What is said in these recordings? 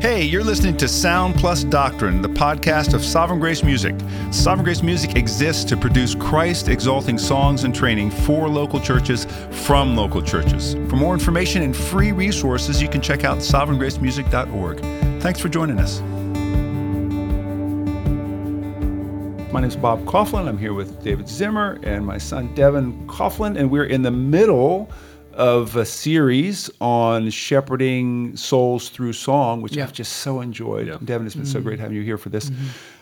Hey, you're listening to Sound Plus Doctrine, the podcast of Sovereign Grace Music. Sovereign Grace Music exists to produce Christ exalting songs and training for local churches from local churches. For more information and free resources, you can check out sovereigngracemusic.org. Thanks for joining us. My name is Bob Kauflin. I'm here with David Zimmer and my son Devon Kauflin, and we're in the middle of a series on shepherding souls through song, which Yeah. I've just so enjoyed. Yeah. Devon, it's been so great having you here for this.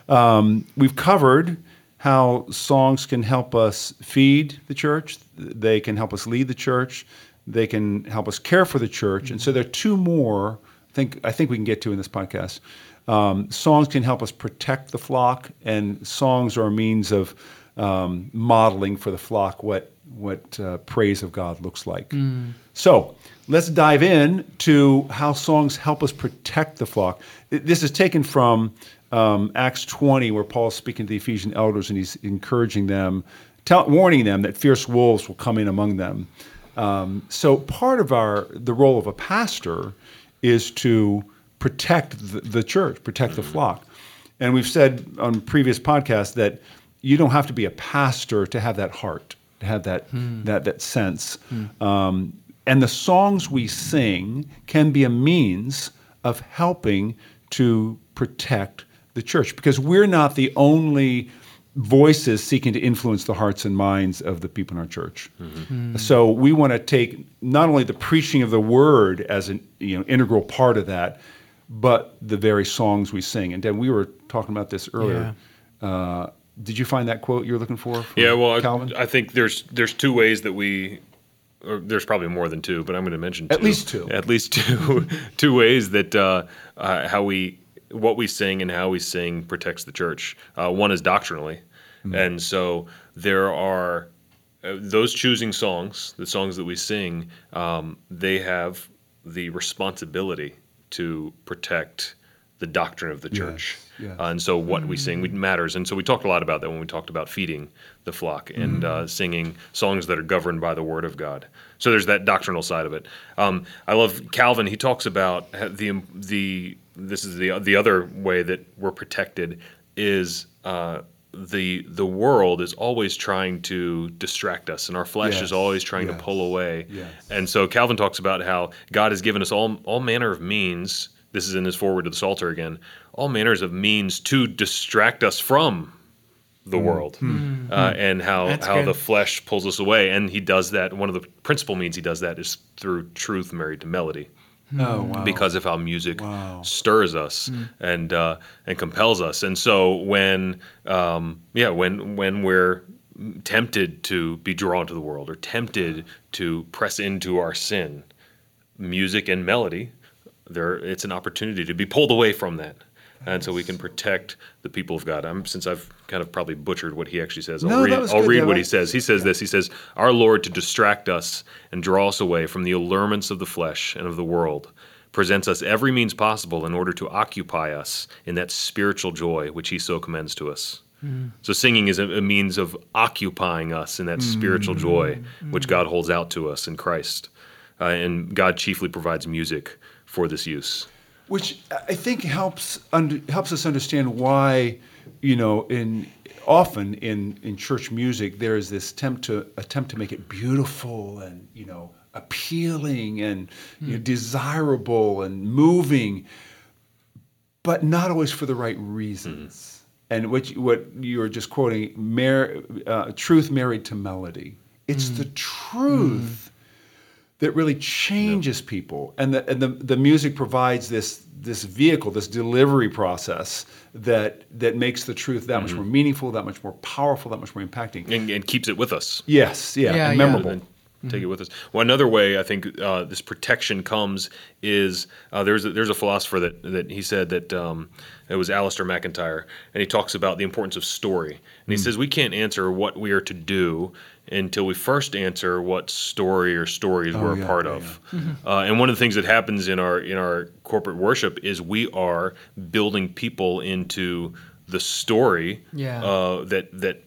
Um, we've covered how songs can help us feed the church, they can help us lead the church, they can help us care for the church, and so there are two more. I think I think we can get to in this podcast. Um, songs can help us protect the flock, and songs are a means of um, modeling for the flock what what uh, praise of God looks like. So let's dive in to how songs help us protect the flock. This is taken from um, Acts 20, where Paul's speaking to the Ephesian elders and he's encouraging them, tell, warning them that fierce wolves will come in among them. Um, so part of our the role of a pastor is to protect the, the church, protect the flock. And we've said on previous podcasts that you don't have to be a pastor to have that heart, to have that that that sense. Um, and the songs we sing can be a means of helping to protect the church because we're not the only voices seeking to influence the hearts and minds of the people in our church. So we want to take not only the preaching of the word as an you know integral part of that, but the very songs we sing. And then we were talking about this earlier. Uh, did you find that quote you're looking for? Yeah, well, Calvin. I, I think there's there's two ways that we, or there's probably more than two, but I'm going to mention two. At least two. At least two, two ways that uh, uh, how we what we sing and how we sing protects the church. Uh, one is doctrinally, Hmm. and so there are uh, those choosing songs, the songs that we sing, um, they have the responsibility to protect the doctrine of the church. yes. Uh, and so what we sing we- matters. And so we talked a lot about that when we talked about feeding the flock and uh, singing songs that are governed by the Word of God. So there's that doctrinal side of it. Um, I love Calvin. He talks about the the this is the the other way that we're protected is. Uh, the the world is always trying to distract us and our flesh Yes, is always trying yes, to pull away yes. and so Calvin talks about how God has given us all all manner of means. This is in his foreword to the Psalter again. All manners of means to distract us from the world, uh, and how That's how good. the flesh pulls us away. And he does that. One of the principal means he does that is through truth married to melody oh wow! because of how music Wow. stirs us and uh, and compels us. And so when um, yeah when when we're tempted to be drawn to the world or tempted to press into our sin, music and melody, there it's an opportunity to be pulled away from that. And so we can protect the people of God. I'm, since I've kind of probably butchered what he actually says, I'll No, that read, was I'll good, read what he says. He says this. He says, "Our Lord to distract us and draw us away from the allurements of the flesh and of the world, presents us every means possible in order to occupy us in that spiritual joy which He so commends to us." Mm. So singing is a, a means of occupying us in that spiritual mm. joy mm. which God holds out to us in Christ, uh, and God chiefly provides music for this use. which I think helps under, helps us understand why, you know, in often in in church music there is this attempt to attempt to make it beautiful and you know appealing and you know, hmm. desirable and moving, but not always for the right reasons. Hmm. And what you, what you were just quoting, mar- uh, truth married to melody. It's hmm. the truth that really changes people and the, and the, the music provides this this vehicle this delivery process that that makes the truth that much more meaningful that much more powerful that much more impacting and, and keeps it with us. yes yeah, Yeah, and yeah. memorable and take it with us. Well, another way I think uh, this protection comes is uh, there's a, there's a philosopher that that he said that um, it was Alasdair MacIntyre, and he talks about the importance of story, and he says we can't answer what we are to do until we first answer what story or stories we're yeah, a part yeah, of. Uh, and one of the things that happens in our in our corporate worship is we are building people into the story Yeah. uh, that that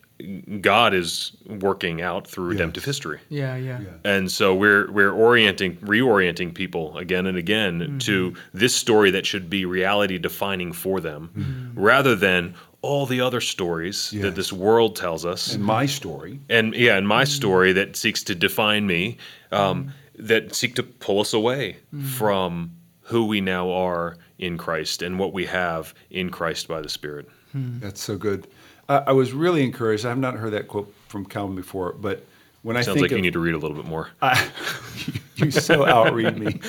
God is working out through redemptive history. Yeah, yeah. And so we're we're orienting, reorienting people again and again Mm-hmm. to this story that should be reality defining for them, Mm-hmm. rather than all the other stories Yes. that this world tells us. And my story, and yeah, in Mm-hmm. my story that seeks to define me, um, that seek to pull us away Mm-hmm. from who we now are in Christ and what we have in Christ by the Spirit. that's so good. Uh, I was really encouraged. I've not heard that quote from Calvin before, but when I Sounds think like of, you need to read a little bit more. you so outread me.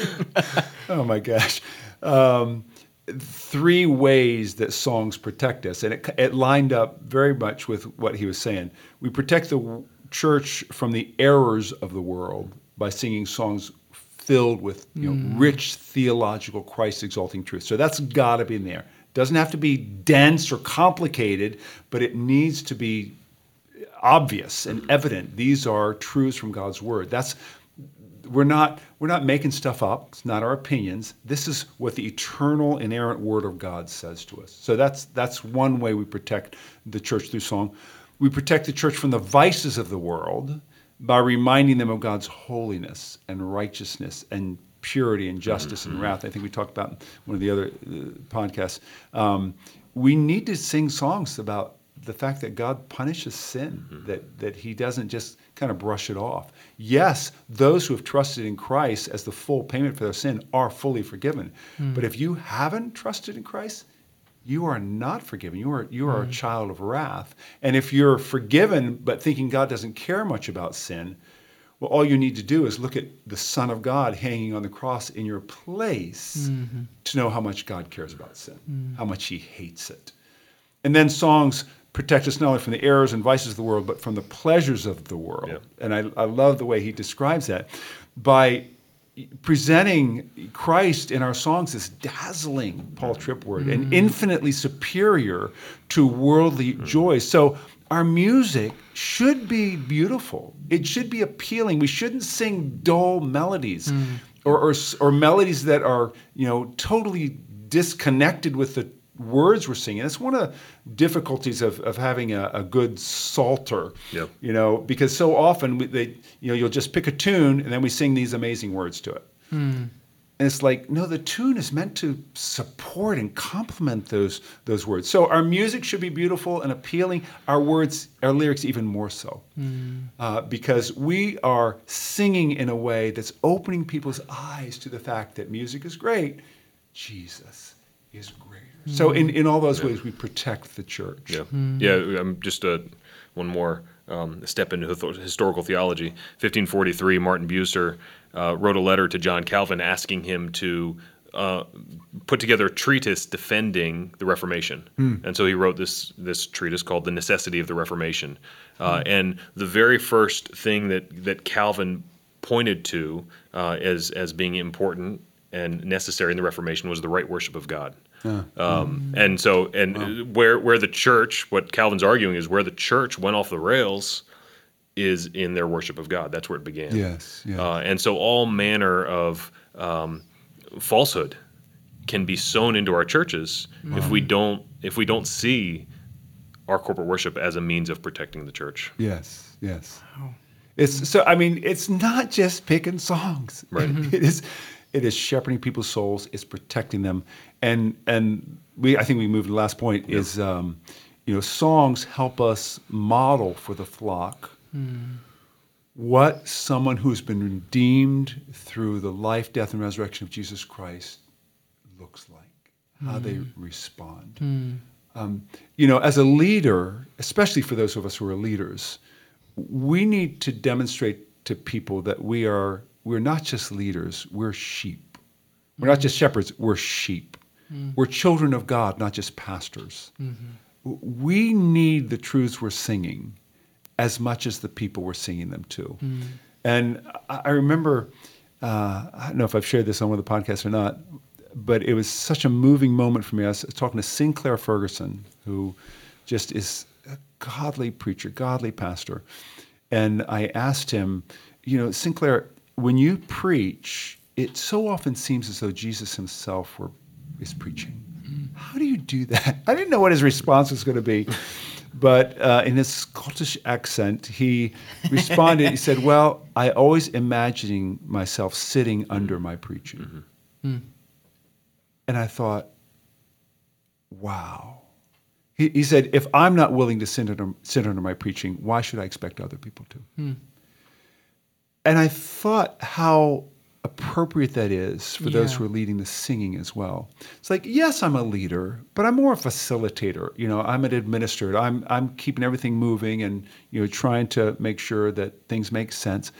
oh my gosh. Um, three ways that songs protect us, and it, it lined up very much with what he was saying. We protect the church from the errors of the world by singing songs filled with you know, rich theological Christ exalting truth. So that's got to be in there. Doesn't have to be dense or complicated, but it needs to be obvious and evident. These are truths from God's word. That's we're not we're not making stuff up. It's not our opinions. This is what the eternal inerrant word of God says to us. So that's that's one way we protect the church through song. We protect the church from the vices of the world by reminding them of God's holiness and righteousness and purity and justice and wrath. I think we talked about in one of the other uh, podcasts. Um, we need to sing songs about the fact that God punishes sin, that, that He doesn't just kind of brush it off. Yes, those who have trusted in Christ as the full payment for their sin are fully forgiven. But if you haven't trusted in Christ, you are not forgiven. You are, you are a child of wrath. And if you're forgiven but thinking God doesn't care much about sin, well, all you need to do is look at the Son of God hanging on the cross in your place mm-hmm. to know how much God cares about sin, mm. how much He hates it. And then songs protect us not only from the errors and vices of the world, but from the pleasures of the world. Yeah. And I, I love the way he describes that by presenting Christ in our songs as dazzling, Paul Tripp word, and mm. infinitely superior to worldly mm. joys. So our music should be beautiful. It should be appealing. We shouldn't sing dull melodies hmm. or, or, or melodies that are, you know, totally disconnected with the words we're singing. That's one of the difficulties of, of having a, a good psalter. Yep. You know, because so often we, they, you know, you'll just pick a tune and then we sing these amazing words to it. Hmm. And it's like, no, the tune is meant to support and complement those those words. So our music should be beautiful and appealing. Our words, our lyrics, even more so, uh, because we are singing in a way that's opening people's eyes to the fact that music is great. Jesus is greater. So in, in all those ways, we protect the church. Yeah, yeah. I'm just uh, one more um, step into historical theology. 1543, Martin Bucer uh, wrote a letter to John Calvin asking him to uh, put together a treatise defending the Reformation, and so he wrote this this treatise called "The Necessity of the Reformation." Uh, And the very first thing that that Calvin pointed to uh, as as being important and necessary in the Reformation was the right worship of God. Um, and so, and where where the church, what Calvin's arguing is where the church went off the rails, is in their worship of God. That's where it began. Yes, yes. Uh, and so, all manner of um, falsehood can be sown into our churches if we don't if we don't see our corporate worship as a means of protecting the church. Yes, yes. It's so. I mean, it's not just picking songs. Right. It is. It is shepherding people's souls. It's protecting them, and and we. I think we moved to the last point. Is um, you know, songs help us model for the flock what someone who's been redeemed through the life, death, and resurrection of Jesus Christ looks like, how they hmm. respond. Hmm. Um, you know, as a leader, especially for those of us who are leaders, we need to demonstrate to people that we are we're not just leaders, we're sheep. We're not just hmm. shepherds, we're sheep. We're children of God, not just pastors. Mm-hmm. W- We need the truths we're singing as much as the people we're singing them to. And I remember, uh, I don't know if I've shared this on one of the podcasts or not, but it was such a moving moment for me. I was talking to Sinclair Ferguson, who just is a godly preacher, godly pastor. And I asked him, you know, Sinclair, when you preach, it so often seems as though Jesus himself were, is preaching. How do you do that? I didn't know what his response was going to be. But uh, in his Scottish accent, he responded. he said, "Well, I always imagining myself sitting under my preaching." Mm-hmm. Hmm. And I thought, "Wow." He, he said, "If I'm not willing to sit under, sit under my preaching, why should I expect other people to?" Hmm. And I thought how appropriate that is for those who are leading the singing as well. It's like, yes, I'm a leader, but I'm more a facilitator. You know, I'm an administrator. I'm I'm keeping everything moving and you know trying to make sure that things make sense.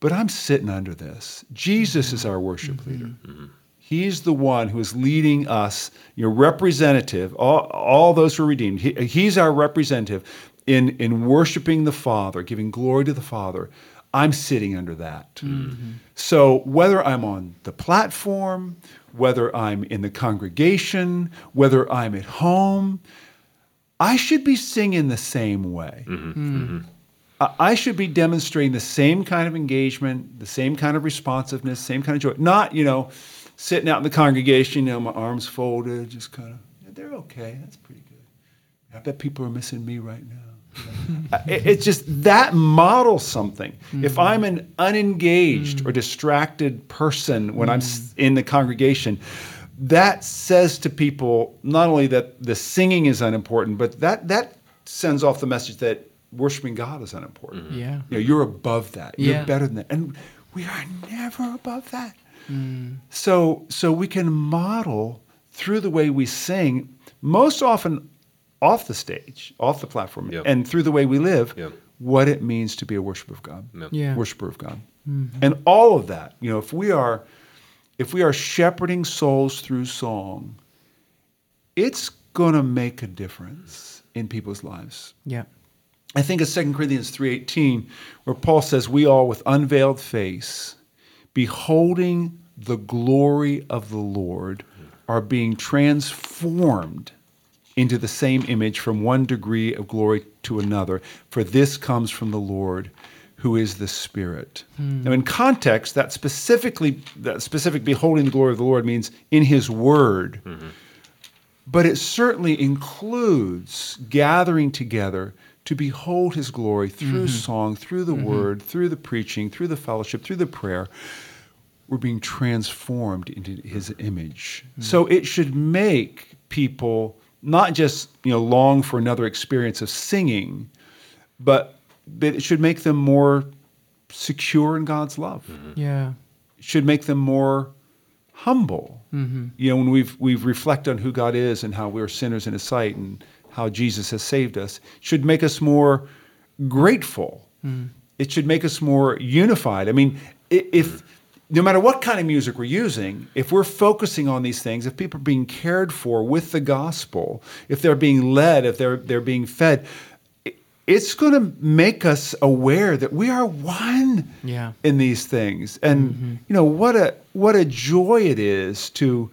But I'm sitting under this. Jesus is our worship mm-hmm. leader. Mm-hmm. Mm-hmm. He's the one who is leading us, your representative, all, all those who are redeemed. He, he's our representative in, in worshiping the Father, giving glory to the Father. I'm sitting under that. Mm-hmm. So whether I'm on the platform, whether I'm in the congregation, whether I'm at home, I should be singing the same way. Mm-hmm. Mm-hmm. I- I should be demonstrating the same kind of engagement, the same kind of responsiveness, same kind of joy. Not, you know, sitting out in the congregation, you know, my arms folded, just kind of, they're okay. That's pretty good. I bet people are missing me right now. Uh, it- it's just that models something. If mm. I'm an unengaged or mm. distracted person when I'm mm. in the congregation, that says to people not only that the singing is unimportant, but that that sends off the message that worshiping God is unimportant. Mm-hmm. Yeah. You know, you're above that. You're Yeah. better than that. And we are never above that. So so we can model through the way we sing, most often off the stage, off the platform, Yeah. and through the way we live, Yeah. what it means to be a worshiper of God. Yeah. Yeah. Worshiper of God. Mm-hmm. And all of that, you know, if we are if we are shepherding souls through song, it's gonna make a difference in people's lives. Yeah. I think it's 2 Corinthians 3:18 where Paul says we all with unveiled face beholding the glory of the Lord mm. are being transformed into the same image from one degree of glory to another for this comes from the Lord who is the spirit. Hmm. Now in context that specifically that specific beholding the glory of the Lord means in his word mm-hmm. but it certainly includes gathering together to behold his glory through mm-hmm. song, through the mm-hmm. word, through the preaching, through the fellowship, through the prayer. We're being transformed into his image. So it should make people not just you know long for another experience of singing, but, but it should make them more secure in God's love mm-hmm. Yeah. should make them more humble. Mm-hmm. You know, when we've we've reflect on who God is and how we're sinners in His sight and how Jesus has saved us, should make us more grateful. Mm. It should make us more unified. I mean, i- if mm. No matter what kind of music we're using, if we're focusing on these things, if people are being cared for with the gospel, if they're being led, if they're they're being fed, it's going to make us aware that we are one Yeah. in these things. And mm-hmm. you know what a what a joy it is to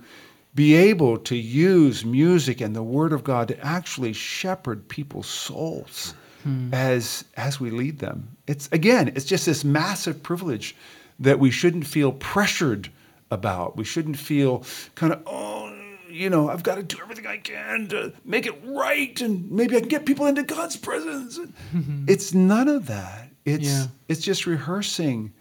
be able to use music and the word of god to actually shepherd people's souls hmm. as as we lead them. It's again it's just this massive privilege that we shouldn't feel pressured about we shouldn't feel kind of oh you know i've got to do everything i can to make it right and maybe i can get people into god's presence it's none of that it's Yeah. it's just rehearsing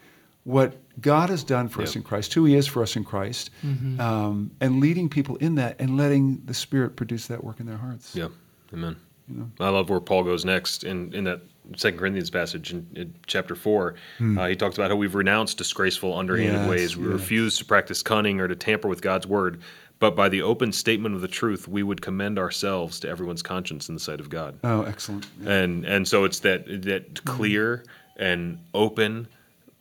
what God has done for us in Christ, who He is for us in Christ, Mm-hmm. um, and leading people in that and letting the Spirit produce that work in their hearts. Yeah, amen. You know? I love where Paul goes next in, in that Second Corinthians passage in, in chapter four. Uh, he talks about how we've renounced disgraceful, underhanded Yes, ways. We yes. refuse to practice cunning or to tamper with God's word. But by the open statement of the truth, we would commend ourselves to everyone's conscience in the sight of God. Oh, excellent. Yeah. And and so it's that that clear and open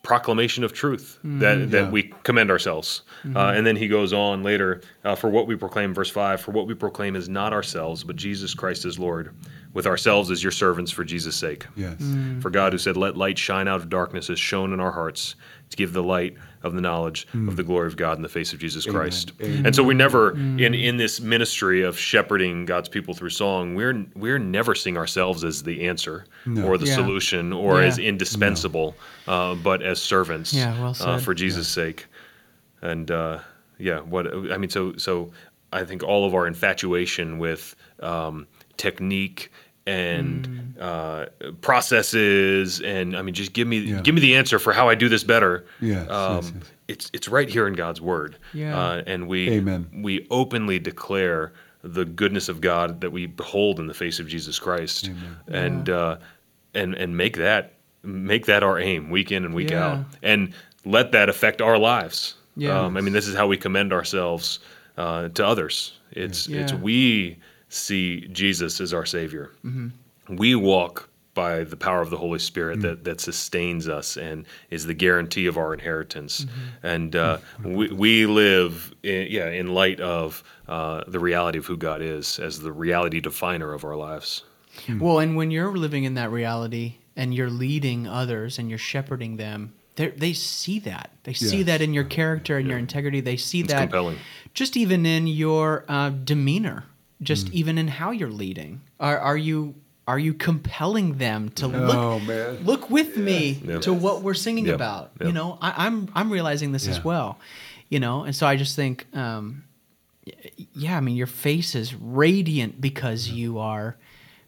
proclamation of truth that, that Yeah. we commend ourselves. Uh, and then he goes on later, uh, for what we proclaim, verse 5, for what we proclaim is not ourselves, but Jesus Christ is Lord, with ourselves as your servants for Jesus' sake. Yes. For God, who said, Let light shine out of darkness, has shone in our hearts to give the light of the knowledge of the glory of God in the face of Jesus Amen. Christ. Amen. And so we never, in, in this ministry of shepherding God's people through song, we're we're never seeing ourselves as the answer No. or the Yeah. solution or Yeah. as indispensable, uh, but as servants Yeah, well uh, for Jesus' sake. And uh, yeah, what I mean, so so I think all of our infatuation with um, technique and uh, processes, and I mean, just give me Yeah. give me the answer for how I do this better. Yes, um, yes, yes. It's it's right here in God's word. Yeah. uh, and we Amen. we openly declare the goodness of God that we behold in the face of Jesus Christ, and uh, and and make that make that our aim week in and week Yeah. out, and let that affect our lives. Yeah. Um, I mean, this is how we commend ourselves uh, to others. It's it's we see Jesus as our Savior. Mm-hmm. We walk by the power of the Holy. Spirit that, that sustains us and is the guarantee of our inheritance. Mm-hmm. And uh, we, we live, in, yeah, in light of uh, the reality of who God is as the reality definer of our lives. Well, and when you're living in that reality and you're leading others and you're shepherding them, they they see that. They see that in your character and your integrity. They see It's that compelling. just even in your uh, demeanor, just Mm. even in how you're leading. Are are you are you compelling them to look Oh, man. look with me Yeah. to what we're singing Yeah. about? Yeah. You know, I, I'm I'm realizing this as well. You know, and so I just think, um, yeah, I mean, your face is radiant because you are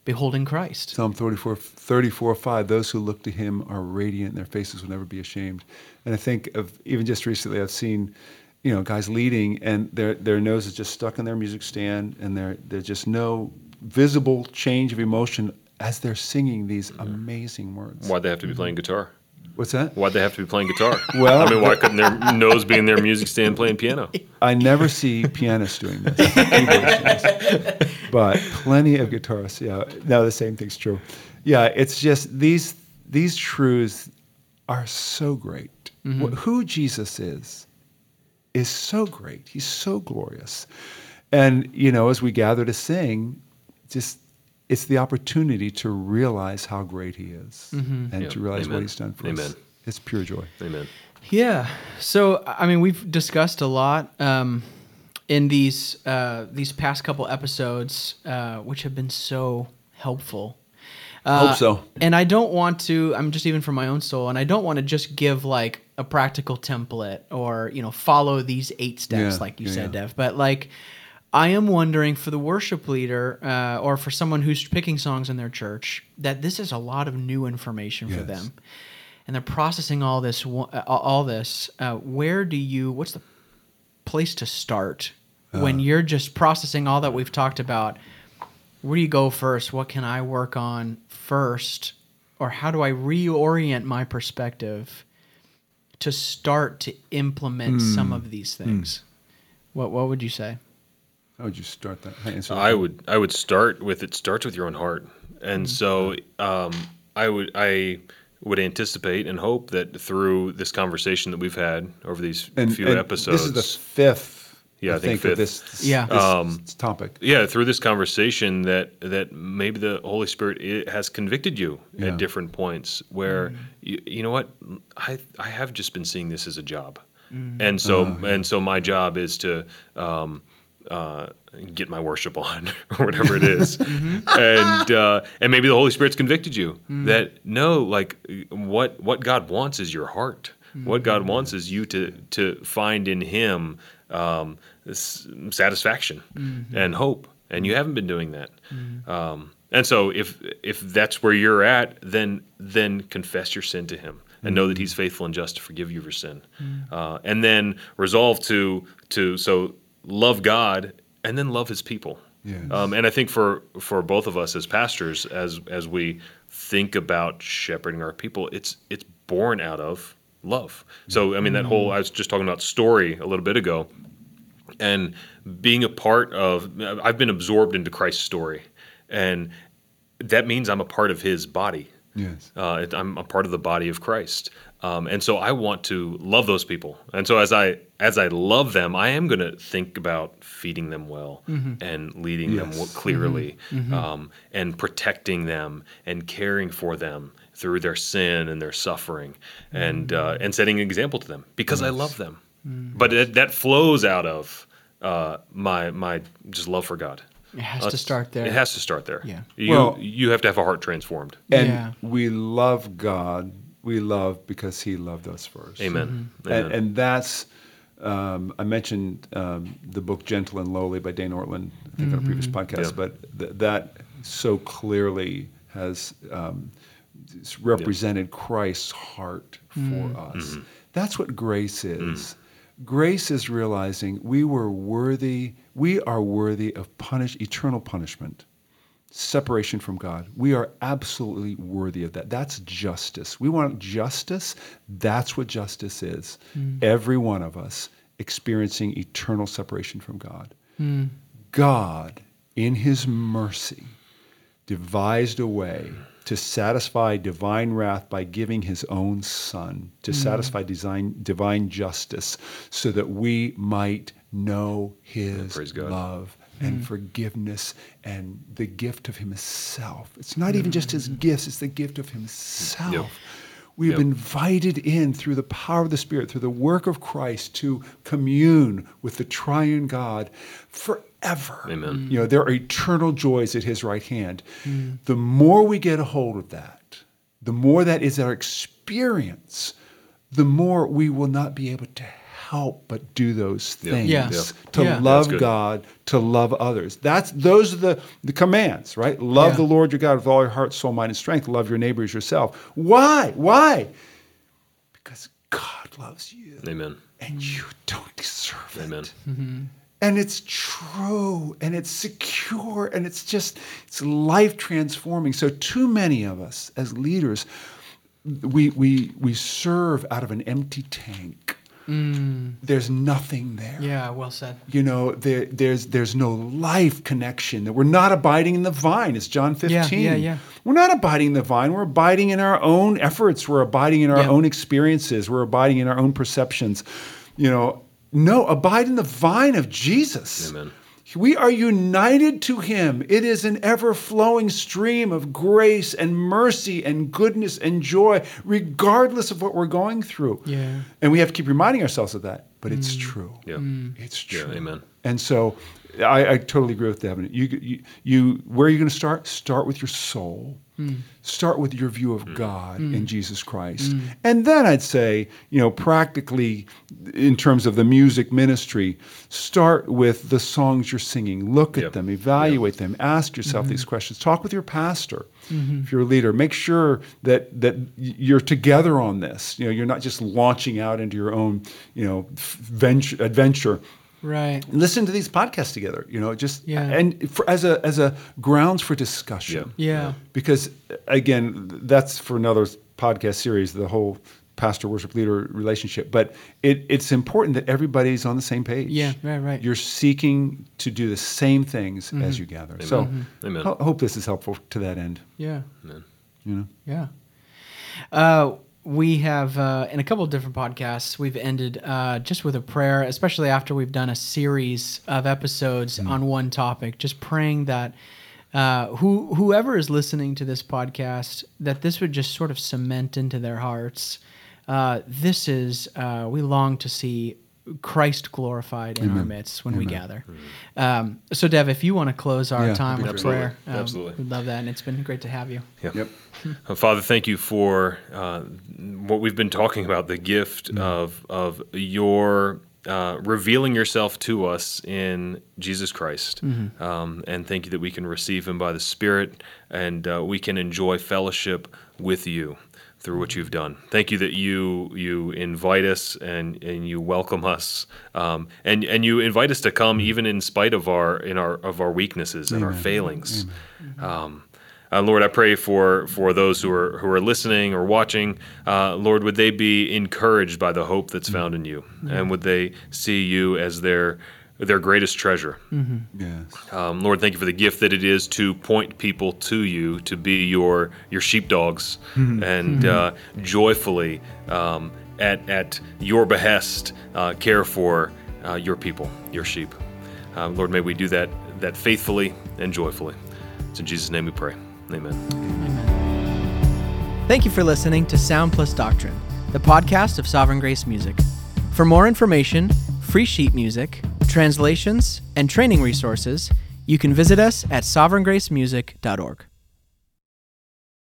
beholding Christ. Psalm 34, 34, 5, those who look to him are radiant, their faces will never be ashamed. And I think of even just recently, I've seen, you know, guys leading and their, their nose is just stuck in their music stand and there, there's just no visible change of emotion as they're singing these mm-hmm. amazing words. Why'd they have to be playing guitar? What's that? Why'd they have to be playing guitar? Well- I mean, why couldn't their nose be in their music stand playing piano? I never see pianists doing this, but plenty of guitarists. Yeah, no, the same thing's true. Yeah, it's just these these truths are so great. Mm-hmm. Wh- Who Jesus is is so great. He's so glorious, and you know, as we gather to sing, just it's the opportunity to realize how great He is, and Yeah. to realize Amen. what He's done for us. Amen. It's pure joy. Amen. Yeah. So I mean, we've discussed a lot um, in these uh, these past couple episodes, uh, which have been so helpful. Uh, Hope so. And I don't want to. I'm just even for my own soul, and I don't want to just give like a practical template or you know follow these eight steps Yeah, like you yeah, said, yeah. Dev. But like. I am wondering for the worship leader uh, or for someone who's picking songs in their church that this is a lot of new information for them and they're processing all this uh, all this uh, where do you what's the place to start Uh. when you're just processing all that we've talked about where do you go first what can i work on first or how do i reorient my perspective to start to implement Hmm. some of these things what what would you say How would you start that? How answer that? I would I would start with it starts with your own heart, and Mm-hmm. so um, I would I would anticipate and hope that through this conversation that we've had over these and, few and episodes, This is the fifth. Yeah, I think of fifth. this. this Yeah. this Um, topic. yeah, through this conversation that that maybe the Holy Spirit has convicted you Yeah. at different points where you, you know what I I have just been seeing this as a job, and so and so my job is to. Um, uh, get my worship on or whatever it is, and uh, and maybe the Holy Spirit's convicted you that no, like what what God wants is your heart. What God wants is you to to find in Him um, s- satisfaction and hope, and you haven't been doing that. Um, and so, if if that's where you're at, then then confess your sin to Him and know that He's faithful and just to forgive you for sin, uh, and then resolve to to so love God and then love His people. Yes. Um, and I think for for both of us as pastors, as as we think about shepherding our people, it's it's born out of love. So I mean that whole I was just talking about story a little bit ago, and being a part of I've been absorbed into Christ's story, and that means I'm a part of His body. Yes. Uh, it- I'm a part of the body of Christ, um, and so I want to love those people. And so as I as I love them, I am going to think about feeding them well and leading them Yes. w- clearly, Um, and protecting them and caring for them through their sin and their suffering, and uh, and setting an example to them because I love them. But it, that flows out of uh, my my just love for God. it has Uh, to start there It has to start there. Yeah. You Well- you have to have a heart transformed. And Yeah. we love God. We love because He loved us first. Amen. And, Amen. and that's, um, I mentioned um, the book Gentle and Lowly by Dane Ortlund, I think on a previous podcast, Yeah. but th- that so clearly has um, represented Christ's heart for mm-hmm. us. Mm-hmm. That's what grace is. Mm. Grace is realizing we were worthy, we are worthy of punish, eternal punishment separation from God. We are absolutely worthy of that. That's justice. We want justice. That's what justice is. Mm. Every one of us experiencing eternal separation from God. Mm. God, in his mercy, devised a way to satisfy divine wrath by giving his own son to mm. satisfy design, divine justice so that we might know his love and mm. forgiveness and the gift of himself. It's not even mm. just his gifts, it's the gift of himself. Yep. We have Yep. been invited in through the power of the Spirit, through the work of Christ, to commune with the triune God forever. Amen. You know, there are eternal joys at his right hand. Mm. The more we get a hold of that, the more that is our experience, the more we will not be able to help but do those things Yeah. Yeah. to Yeah. love God, to love others. That's those are the, the commands, right? Love Yeah. the Lord your God with all your heart, soul, mind, and strength. Love your neighbor as yourself. Why? Why? Because God loves you Amen. and you don't deserve it. Amen. Mm-hmm. And it's true and it's secure and it's just it's life transforming. So too many of us as leaders, we we we serve out of an empty tank. Mm. There's nothing there Yeah, well said. you know there, there's there's no life connection that we're not abiding in the vine it's john 15 yeah, yeah. we're not abiding in the vine we're abiding in our own efforts we're abiding in our Yeah. own experiences we're abiding in our own perceptions you know no abide in the vine of jesus Amen. We are united to him. It is an ever flowing stream of grace and mercy and goodness and joy, regardless of what we're going through. Yeah. And we have to keep reminding ourselves of that, but it's mm. true. Yeah. Mm. It's Yeah, true. amen. And so I, I totally agree with Devon. You, you, you, where are you going to start? Start with your soul. Mm. Start with your view of mm. God mm. and Jesus Christ. And then I'd say, you know, practically in terms of the music ministry, start with the songs you're singing. Look at them, evaluate them, ask yourself these mm-hmm. questions. Talk with your pastor mm-hmm. if you're a leader. Make sure that that you're together on this. You know, you're not just launching out into your own, you know, venture adventure Right. listen to these podcasts together you know just Yeah. and for, as a as a grounds for discussion Yeah. because again that's for another podcast series the whole pastor worship leader relationship but it, it's important that everybody's on the same page Yeah, right, right. you're seeking to do the same things as you gather so Amen. ho- hope this is helpful to that end Yeah. you know Yeah. Uh, we have, uh, in a couple of different podcasts, we've ended uh, just with a prayer, especially after we've done a series of episodes on one topic, just praying that uh, who whoever is listening to this podcast, that this would just sort of cement into their hearts. Uh, this is, uh, we long to see Christ glorified in our midst when we gather. Um, so, Dev, if you want to close our Yeah, time with be prayer, um, Absolutely. we'd love that. And it's been great to have you. Yeah. yep Uh, Father, thank you for uh, what we've been talking about the gift of, of your uh, revealing yourself to us in Jesus Christ. Um, and thank you that we can receive him by the Spirit and uh, we can enjoy fellowship with you through what you've done. Thank you that you you invite us and, and you welcome us um, and and you invite us to come even in spite of our in our of our weaknesses and our failings. Um, uh, Lord, I pray for, for those who are who are listening or watching. Uh, Lord, would they be encouraged by the hope that's found in you, and would they see you as their their greatest treasure? yes Um, Lord, thank you for the gift that it is to point people to you, to be your your sheepdogs, and uh, joyfully um, at at your behest uh, care for uh, your people, your sheep. Um, Lord, may we do that that faithfully and joyfully. It's in Jesus' name we pray. Amen. Thank you for listening to Sound Plus Doctrine, the podcast of Sovereign Grace Music. For more information, free sheet music, translations, and training resources, you can visit us at sovereigngracemusic.org.